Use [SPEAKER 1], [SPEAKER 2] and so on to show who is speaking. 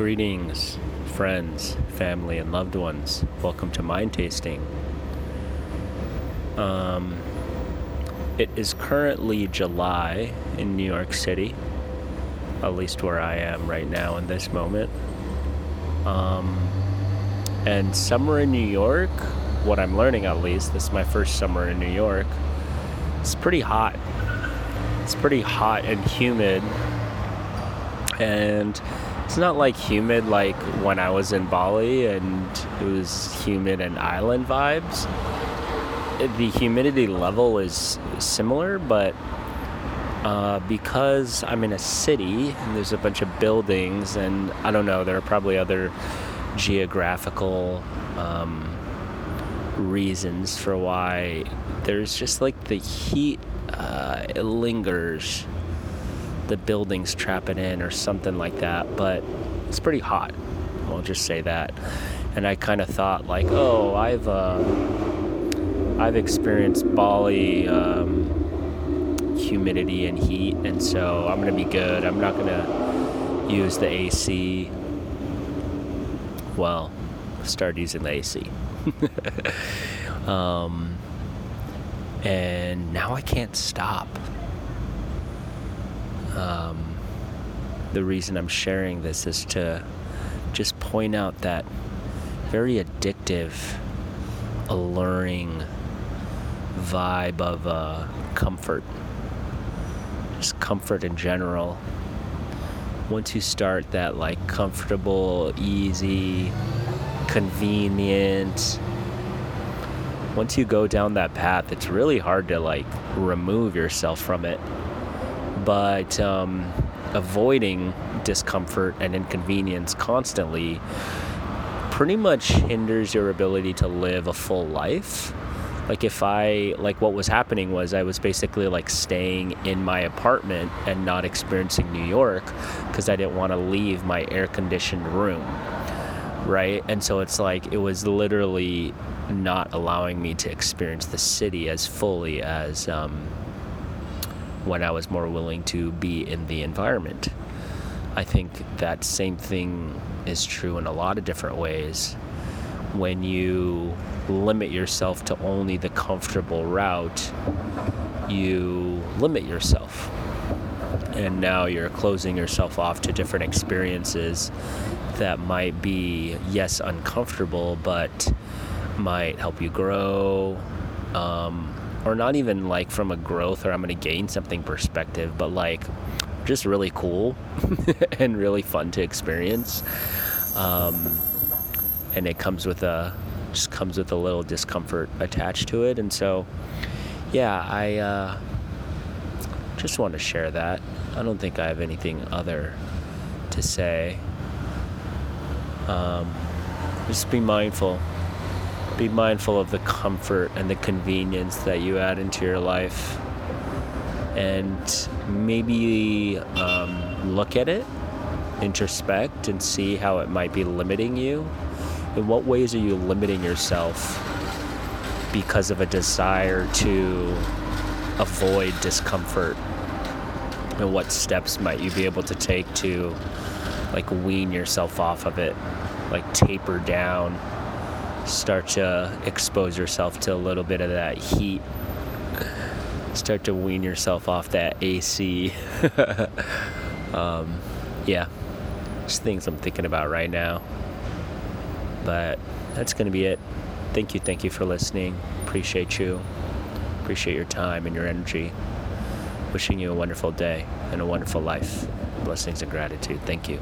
[SPEAKER 1] Greetings, friends, family, and loved ones. Welcome to Mind Tasting. Um, it is currently July in New York City, at least where I am right now in this moment. Um, and summer in New York, what I'm learning at least, this is my first summer in New York, it's pretty hot. It's pretty hot and humid. And it's not like humid like when I was in Bali and it was humid and island vibes. The humidity level is similar, but uh, because I'm in a city and there's a bunch of buildings, and I don't know, there are probably other geographical um, reasons for why there's just like the heat uh, it lingers the buildings trap it in or something like that but it's pretty hot i'll just say that. And i kind of thought like oh i've uh, i've experienced bali um, humidity and heat and so i'm gonna be good. I'm not gonna use the ac well start using the ac um, and now I can't stop. Um, the reason I'm sharing this is to just point out that very addictive, alluring vibe of uh, comfort, just comfort in general. Once you start that like comfortable, easy, convenient, once you go down that path, it's really hard to like remove yourself from it. But um, avoiding discomfort and inconvenience constantly pretty much hinders your ability to live a full life. Like if I like what was happening was I was basically like staying in my apartment and not experiencing New York because I didn't want to leave my air conditioned room. Right? And so it's like it was literally not allowing me to experience the city as fully as um, when I was more willing to be in the environment. I think that same thing is true in a lot of different ways. When you limit yourself to only the comfortable route, you limit yourself. And now you're closing yourself off to different experiences that might be, yes, uncomfortable, but might help you grow, um, or not even like from a growth or I'm going to gain something perspective, but like just really cool and really fun to experience. Um, and it comes with a just comes with a little discomfort attached to it, and so yeah, I uh, just want to share that. I don't think I have anything other to say. Um, just be mindful be mindful of the comfort and the convenience that you add into your life and maybe um, look at it introspect and see how it might be limiting you. In what ways are you limiting yourself because of a desire to avoid discomfort? And what steps might you be able to take to like wean yourself off of it like taper down start to expose yourself to a little bit of that heat. Start to wean yourself off that AC. um, yeah, just things I'm thinking about right now. But that's going to be it. Thank you, thank you for listening. Appreciate you. Appreciate your time and your energy. Wishing you a wonderful day and a wonderful life. Blessings and gratitude. Thank you.